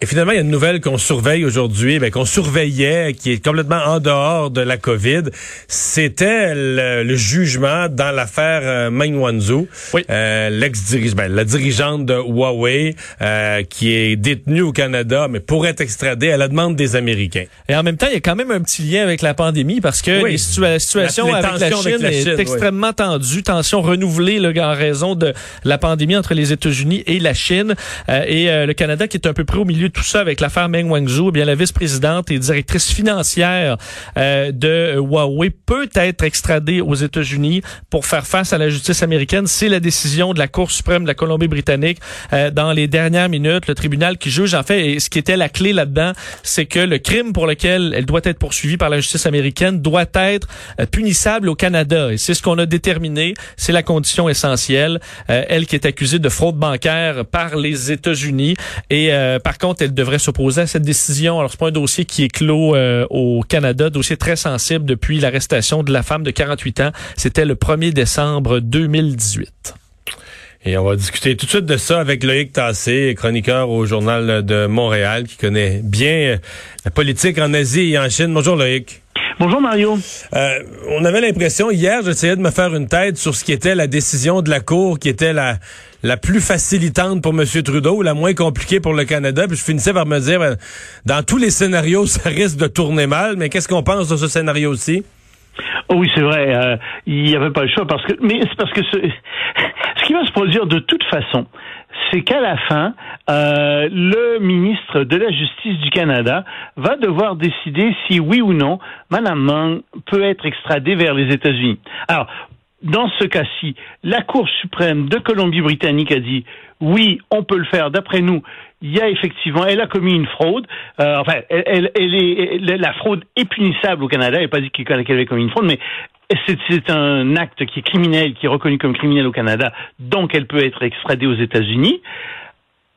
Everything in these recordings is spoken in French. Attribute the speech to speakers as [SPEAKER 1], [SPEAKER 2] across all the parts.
[SPEAKER 1] Et finalement, il y a une nouvelle qu'on surveille aujourd'hui, ben, qu'on surveillait, qui est complètement en dehors de la COVID. C'était le, jugement dans l'affaire euh, Meng Wanzhou, euh, l'ex-dirigeante, ben, la dirigeante de Huawei, euh, qui est détenue au Canada, mais pour être extradée à la demande des Américains.
[SPEAKER 2] Et en même temps, il y a quand même un petit lien avec la pandémie parce que la situation avec, la Chine est extrêmement tendue, tension renouvelée là, en raison de la pandémie entre les États-Unis et la Chine. et le Canada qui est un peu près au milieu tout ça avec l'affaire Meng Wanzhou, eh bien la vice-présidente et directrice financière euh, de Huawei peut être extradée aux États-Unis pour faire face à la justice américaine. C'est la décision de la Cour suprême de la Colombie-Britannique euh, dans les dernières minutes. Le tribunal qui juge en fait, et ce qui était la clé là-dedans, c'est que le crime pour lequel elle doit être poursuivie par la justice américaine doit être euh, punissable au Canada. Et c'est ce qu'on a déterminé. C'est la condition essentielle. elle qui est accusée de fraude bancaire par les États-Unis. Et par contre, elle devrait s'opposer à cette décision. Alors, c'est pas un dossier qui est clos euh, au Canada, dossier très sensible depuis l'arrestation de la femme de 48 ans. C'était le 1er décembre 2018.
[SPEAKER 1] Et on va discuter tout de suite de ça avec Loïc Tassé, chroniqueur au Journal de Montréal, qui connaît bien euh, la politique en Asie et en Chine. Bonjour Loïc.
[SPEAKER 3] Bonjour Mario.
[SPEAKER 1] Euh, on avait l'impression hier, j'essayais de me faire une tête sur ce qui était la décision de la Cour, qui était la la plus facilitante pour M. Trudeau, la moins compliquée pour le Canada. Puis je finissais par me dire, ben, dans tous les scénarios, ça risque de tourner mal. Mais qu'est-ce qu'on pense de ce scénario-ci?
[SPEAKER 3] Oh oui, c'est vrai. Euh, il n'y avait pas le choix parce que, mais c'est parce que ce, ce qui va se produire de toute façon, c'est qu'à la fin, euh, le ministre de la Justice du Canada va devoir décider si oui ou non Mme Mang peut être extradée vers les États-Unis. Alors, dans ce cas-ci, la Cour suprême de Colombie-Britannique a dit oui, on peut le faire. D'après nous, il y a effectivement, elle a commis une fraude. Euh, enfin, elle, elle, est, la fraude est punissable au Canada. Elle n'a pas dit qu'elle avait commis une fraude, mais c'est un acte qui est criminel, qui est reconnu comme criminel au Canada, donc elle peut être extradée aux États-Unis.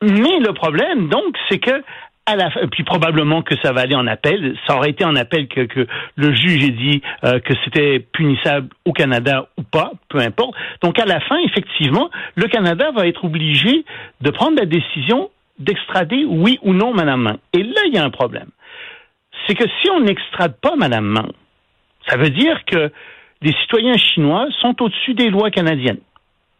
[SPEAKER 3] Mais le problème, donc, c'est que à puis probablement que ça va aller en appel. Ça aurait été en appel que, que le juge ait dit euh, que c'était punissable au Canada ou pas, peu importe. Donc à la fin, effectivement, le Canada va être obligé de prendre la décision d'extrader oui ou non Madame Mang. Et là, il y a un problème. C'est que si on n'extrade pas Madame Mang, ça veut dire que les citoyens chinois sont au-dessus des lois canadiennes.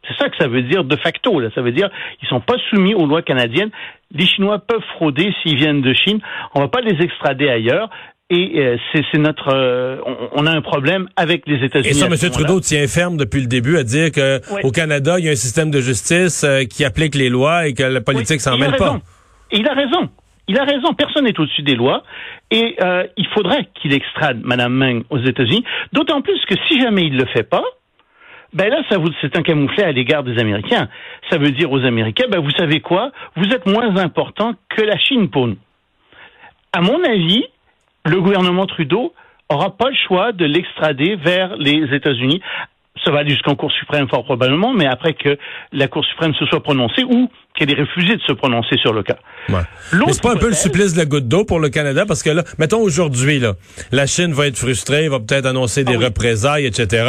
[SPEAKER 3] C'est ça que ça veut dire de facto. Là. Ça veut dire qu'ils sont pas soumis aux lois canadiennes. Les Chinois peuvent frauder s'ils viennent de Chine. On va pas les extrader ailleurs. Et euh, c'est notre, euh, on, a un problème avec les États-Unis.
[SPEAKER 1] Et ça, M. Trudeau tient ferme depuis le début à dire que au Canada, il y a un système de justice euh, qui applique les lois et que la politique s'en mêle pas.
[SPEAKER 3] il a raison. Il a raison. Personne n'est au-dessus des lois. Et il faudrait qu'il extrade Mme Meng aux États-Unis. D'autant plus que si jamais il le fait pas, ben là, ça c'est un camouflet à l'égard des Américains. Ça veut dire aux Américains, ben vous savez quoi, vous êtes moins important que la Chine pour nous. À mon avis, le gouvernement Trudeau aura pas le choix de l'extrader vers les États-Unis ça va jusqu'en Cour suprême fort probablement, mais après que la Cour suprême se soit prononcée ou qu'elle ait refusé de se prononcer sur le cas.
[SPEAKER 1] Ouais. Mais c'est pas un peu le supplice de la goutte d'eau pour le Canada? Parce que là, mettons aujourd'hui là, la Chine va être frustrée, va peut-être annoncer des ah représailles, etc.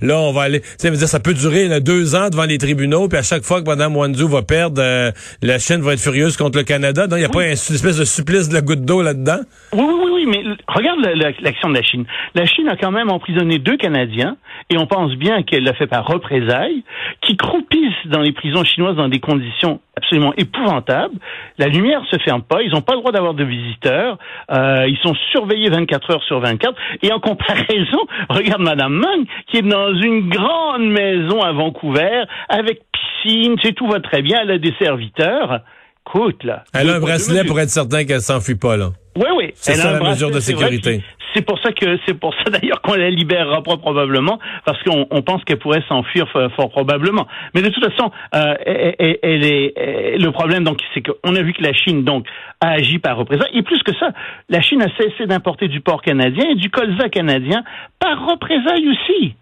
[SPEAKER 1] Là, on va aller, tu sais, ça peut durer là, deux ans devant les tribunaux, puis à chaque fois que Mme Wanzhou va perdre, euh, la Chine va être furieuse contre le Canada. Donc il n'y a pas une espèce de supplice de la goutte d'eau là-dedans?
[SPEAKER 3] Oui, oui, oui, mais regarde l'action de la Chine. La Chine a quand même emprisonné deux Canadiens et on pense bien qu'elle l'a fait par représailles, qui croupissent dans les prisons chinoises dans des conditions absolument épouvantables. La lumière se ferme pas, ils n'ont pas le droit d'avoir de visiteurs, euh, ils sont surveillés 24 heures sur 24. Et en comparaison, regarde Madame Meng, qui est dans une grande maison à Vancouver, avec piscine, c'est tout va très bien, elle a des serviteurs. Écoute, là.
[SPEAKER 1] Elle a un bracelet pour être certain qu'elle s'enfuit pas, là.
[SPEAKER 3] Oui, oui.
[SPEAKER 1] C'est ça la mesure de sécurité.
[SPEAKER 3] C'est pour ça que c'est pour ça d'ailleurs qu'on la libérera pas probablement parce qu'on on pense qu'elle pourrait s'enfuir fort probablement. Mais de toute façon, euh, elle, est le problème donc c'est qu'on a vu que la Chine donc a agi par représailles et plus que ça, la Chine a cessé d'importer du porc canadien et du colza canadien par représailles aussi.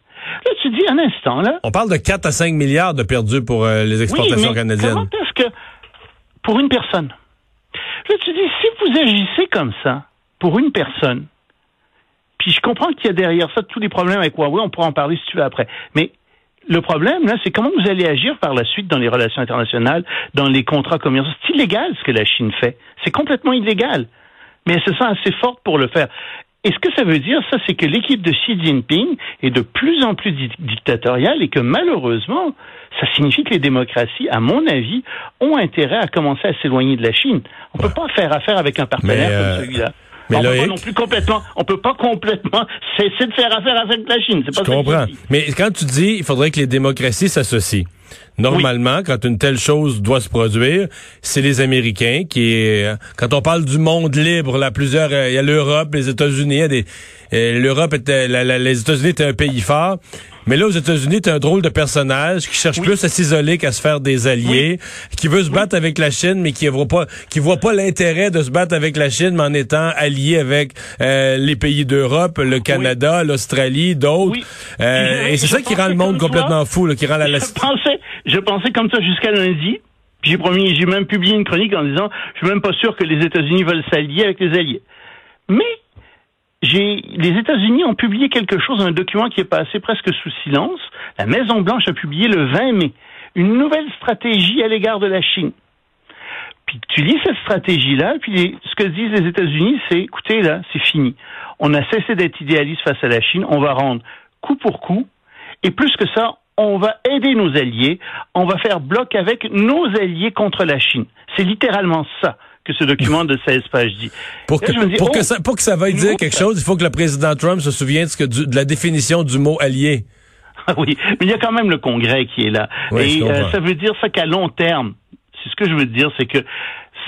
[SPEAKER 3] Là, tu dis un instant là.
[SPEAKER 1] On parle de 4 à 5 milliards de perdus pour euh, les exportations canadiennes.
[SPEAKER 3] Comment est-ce que pour une personne Là, tu dis si vous agissez comme ça pour une personne puis je comprends qu'il y a derrière ça tous les problèmes avec Huawei, on pourra en parler si tu veux après. Mais Le problème, là, c'est comment vous allez agir par la suite dans les relations internationales, dans les contrats commerciaux. C'est illégal ce que la Chine fait. C'est complètement illégal. Mais elle se sent assez forte pour le faire. Et ce que ça veut dire, ça, c'est que l'équipe de Xi Jinping est de plus en plus dictatoriale et que malheureusement, ça signifie que les démocraties, à mon avis, ont intérêt à commencer à s'éloigner de la Chine. On ne peut pas faire affaire avec un partenaire comme euh, celui-là. Mais on peut pas non plus complètement, on peut pas complètement cesser de faire affaire avec la Chine. C'est pas
[SPEAKER 1] Je comprends. Mais quand tu dis, il faudrait que les démocraties s'associent. Normalement, quand une telle chose doit se produire, c'est les Américains qui, est, quand on parle du monde libre, là, plusieurs, euh, il y a l'Europe, les États-Unis, euh, l'Europe était, les États-Unis étaient un pays fort. Mais là, aux États-Unis, t'es un drôle de personnage qui cherche plus à s'isoler qu'à se faire des alliés, qui veut se battre avec la Chine, mais qui voit pas, qui voit pas l'intérêt de se battre avec la Chine, mais en étant allié avec euh, les pays d'Europe, le Canada, l'Australie, d'autres. Euh, et c'est ça qui rend le monde complètement fou, là, qui rend la.
[SPEAKER 3] Je pensais, je pensais comme ça jusqu'à lundi. J'ai promis, j'ai même publié une chronique en disant, je suis même pas sûr que les États-Unis veulent s'allier avec les alliés. Mais les États-Unis ont publié quelque chose, un document qui est passé presque sous silence. La Maison Blanche a publié le 20 mai une nouvelle stratégie à l'égard de la Chine. Puis tu lis cette stratégie-là, puis ce que disent les États-Unis, c'est écoutez là, c'est fini. On a cessé d'être idéaliste face à la Chine, on va rendre coup pour coup, et plus que ça, on va aider nos alliés, on va faire bloc avec nos alliés contre la Chine. C'est littéralement ça que ce document de 16 pages dit.
[SPEAKER 1] Pour que, pour, que oh, ça, pour que ça veuille dire quelque chose, il faut que le président Trump se souvienne de, de la définition du mot allié.
[SPEAKER 3] Ah oui, mais il y a quand même le Congrès qui est là. et euh, ça veut dire ça qu'à long terme, c'est ce que je veux dire, c'est que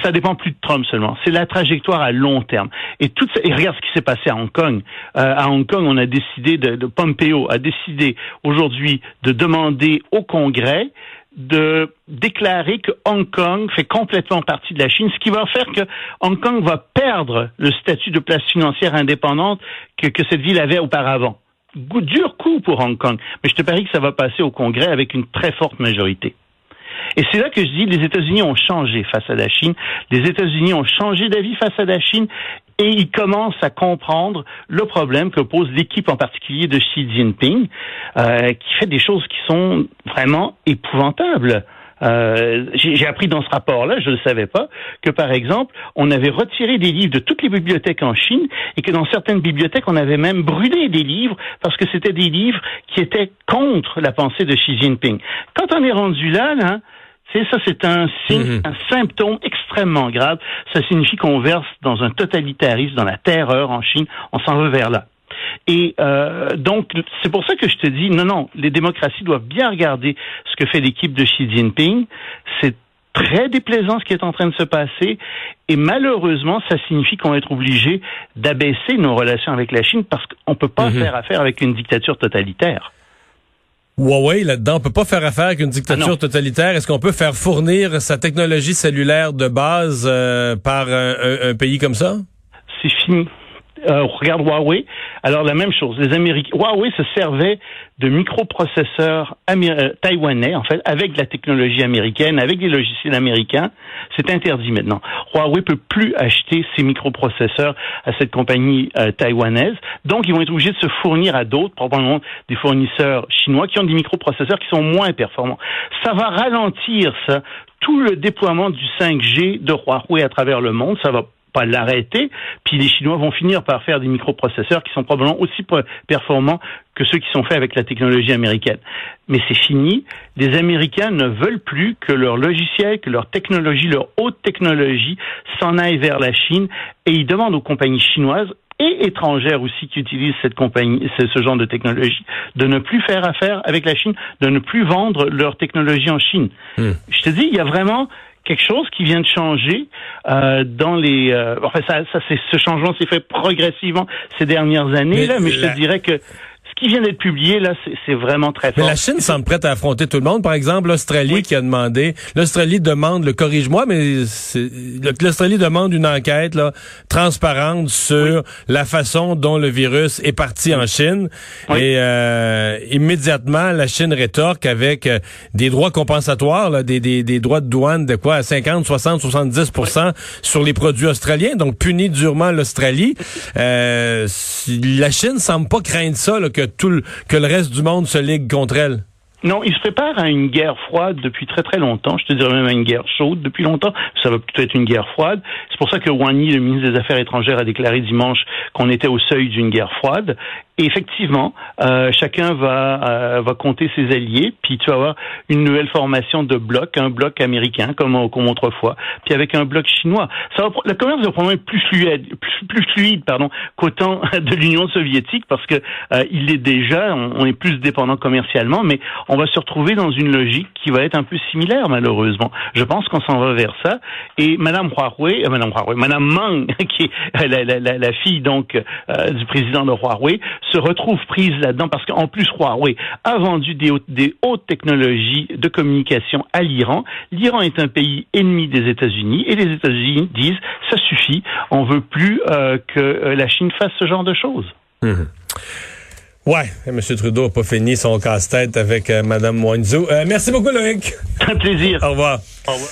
[SPEAKER 3] ça dépend plus de Trump seulement. C'est la trajectoire à long terme. Et tout et regarde ce qui s'est passé à Hong Kong. Euh, à Hong Kong, on a décidé de, de Pompeo a décidé aujourd'hui de demander au Congrès de déclarer que Hong Kong fait complètement partie de la Chine, ce qui va faire que Hong Kong va perdre le statut de place financière indépendante que, cette ville avait auparavant. Dur coup pour Hong Kong, mais je te parie que ça va passer au Congrès avec une très forte majorité. Et c'est là que je dis, les États-Unis ont changé face à la Chine. Les États-Unis ont changé d'avis face à la Chine et ils commencent à comprendre le problème que pose l'équipe en particulier de Xi Jinping, euh, qui fait des choses qui sont vraiment épouvantables. Euh, j'ai appris dans ce rapport-là, je ne le savais pas, que par exemple, on avait retiré des livres de toutes les bibliothèques en Chine et que dans certaines bibliothèques, on avait même brûlé des livres parce que c'était des livres qui étaient contre la pensée de Xi Jinping. Quand on est rendu là, là ça, c'est un signe, mhm. un symptôme extrêmement grave. Ça signifie qu'on verse dans un totalitarisme, dans la terreur en Chine. On s'en va vers là. Et euh, donc, c'est pour ça que je te dis, non, non, les démocraties doivent bien regarder ce que fait l'équipe de Xi Jinping. C'est très déplaisant ce qui est en train de se passer. Et malheureusement, ça signifie qu'on va être obligé d'abaisser nos relations avec la Chine parce qu'on ne peut pas mhm. faire affaire avec une dictature totalitaire.
[SPEAKER 1] Huawei, là-dedans, on peut pas faire affaire avec une dictature ah totalitaire. Est-ce qu'on peut faire fournir sa technologie cellulaire de base euh, par un, pays comme ça?
[SPEAKER 3] C'est fini. Euh, regarde Huawei. Alors la même chose. Les Américains, Huawei se servait de microprocesseurs euh, taïwanais, en fait, avec de la technologie américaine, avec des logiciels américains. C'est interdit maintenant. Huawei peut plus acheter ces microprocesseurs à cette compagnie euh, taïwanaise. Donc ils vont être obligés de se fournir à d'autres, probablement des fournisseurs chinois qui ont des microprocesseurs qui sont moins performants. Ça va ralentir ça tout le déploiement du 5G de Huawei à travers le monde. Ça va pas l'arrêter, puis les Chinois vont finir par faire des microprocesseurs qui sont probablement aussi performants que ceux qui sont faits avec la technologie américaine. Mais c'est fini. Les Américains ne veulent plus que leur logiciel, que leur technologie, leur haute technologie s'en aille vers la Chine et ils demandent aux compagnies chinoises et étrangères aussi qui utilisent cette compagnie, ce genre de technologie, de ne plus faire affaire avec la Chine, de ne plus vendre leur technologie en Chine. Hmm. Je te dis, il y a vraiment quelque chose qui vient de changer euh, dans les. Euh, enfin, ça, ça c'est ce changement s'est fait progressivement ces dernières années là, mais je te dirais que qui vient d'être publié, là, c'est vraiment très fort.
[SPEAKER 1] Mais la Chine semble prête à affronter tout le monde. Par exemple, l'Australie qui a demandé, l'Australie demande, le corrige-moi, mais l'Australie demande une enquête là, transparente sur la façon dont le virus est parti en Chine. Et euh, immédiatement, la Chine rétorque avec euh, des droits compensatoires, là, des, des, des, droits de douane de quoi, 50, 60, 70 sur les produits australiens, donc punit durement l'Australie. Euh, la Chine semble pas craindre ça, là, que tout le, que le reste du monde se ligue contre elle?
[SPEAKER 3] Non, il se prépare à une guerre froide depuis très très longtemps. Je te dirais même à une guerre chaude depuis longtemps. Ça va plutôt être une guerre froide. C'est pour ça que Wang Yi, le ministre des Affaires étrangères, a déclaré dimanche qu'on était au seuil d'une guerre froide. Et effectivement, euh, chacun va euh, va compter ses alliés, puis tu vas avoir une nouvelle formation de bloc, un bloc américain comme, comme autrefois, puis avec un bloc chinois. Ça va, le commerce va probablement être plus fluide, plus, fluide, pardon, qu'au temps de l'Union soviétique, parce que euh, il est déjà, on, est plus dépendant commercialement, mais on va se retrouver dans une logique qui va être un peu similaire malheureusement. Je pense qu'on s'en va vers ça. Et Madame Huawei, euh, Madame Huawei, Madame Meng, qui est la, la, la, la fille donc euh, du président de Huawei, se retrouve prise là-dedans parce qu'en plus Huawei a vendu des, des hautes technologies de communication à l'Iran. L'Iran est un pays ennemi des États-Unis et les États-Unis disent ça suffit, on veut plus euh, que euh, la Chine fasse ce genre de choses.
[SPEAKER 1] Mmh. Ouais, M. Trudeau n'a pas fini son casse-tête avec euh, Mme Wanzhou. merci beaucoup, Loïc.
[SPEAKER 3] Un plaisir.
[SPEAKER 1] Au revoir. Au revoir.